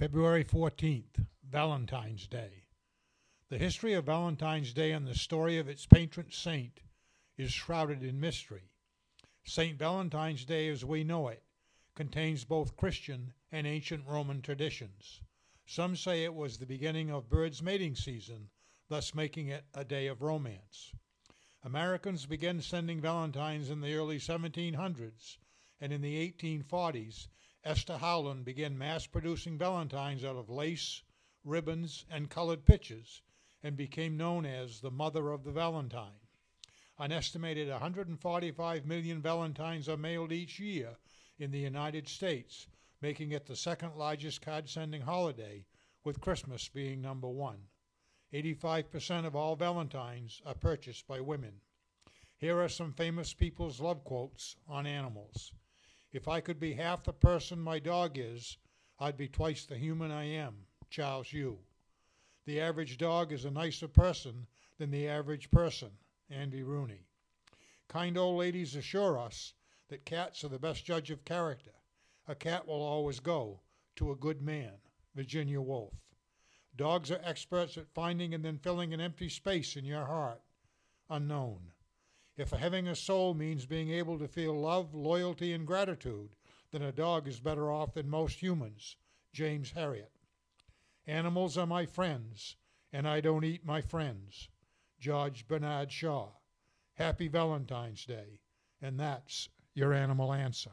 February 14th, Valentine's Day. The history of Valentine's Day and the story of its patron saint is shrouded in mystery. St. Valentine's Day, as we know it, contains both Christian and ancient Roman traditions. Some say it was the beginning of birds' mating season, thus making it a day of romance. Americans began sending valentines in the early 1700s, and in the 1840s Esther Howland began mass producing valentines out of lace, ribbons, and colored pictures and became known as the Mother of the Valentine. An estimated 145 million valentines are mailed each year in the United States, making it the second largest card sending holiday, with Christmas being number one. 85% of all valentines are purchased by women. Here are some famous people's love quotes on animals. If I could be half the person my dog is, I'd be twice the human I am. Charles Yu. The average dog is a nicer person than the average person. Andy Rooney. Kind old ladies assure us that cats are the best judge of character. A cat will always go to a good man. Virginia Woolf. Dogs are experts at finding and then filling an empty space in your heart. Unknown. If having a soul means being able to feel love, loyalty, and gratitude, then a dog is better off than most humans. James Herriot. Animals are my friends, and I don't eat my friends. George Bernard Shaw. Happy Valentine's Day. And that's your animal answer.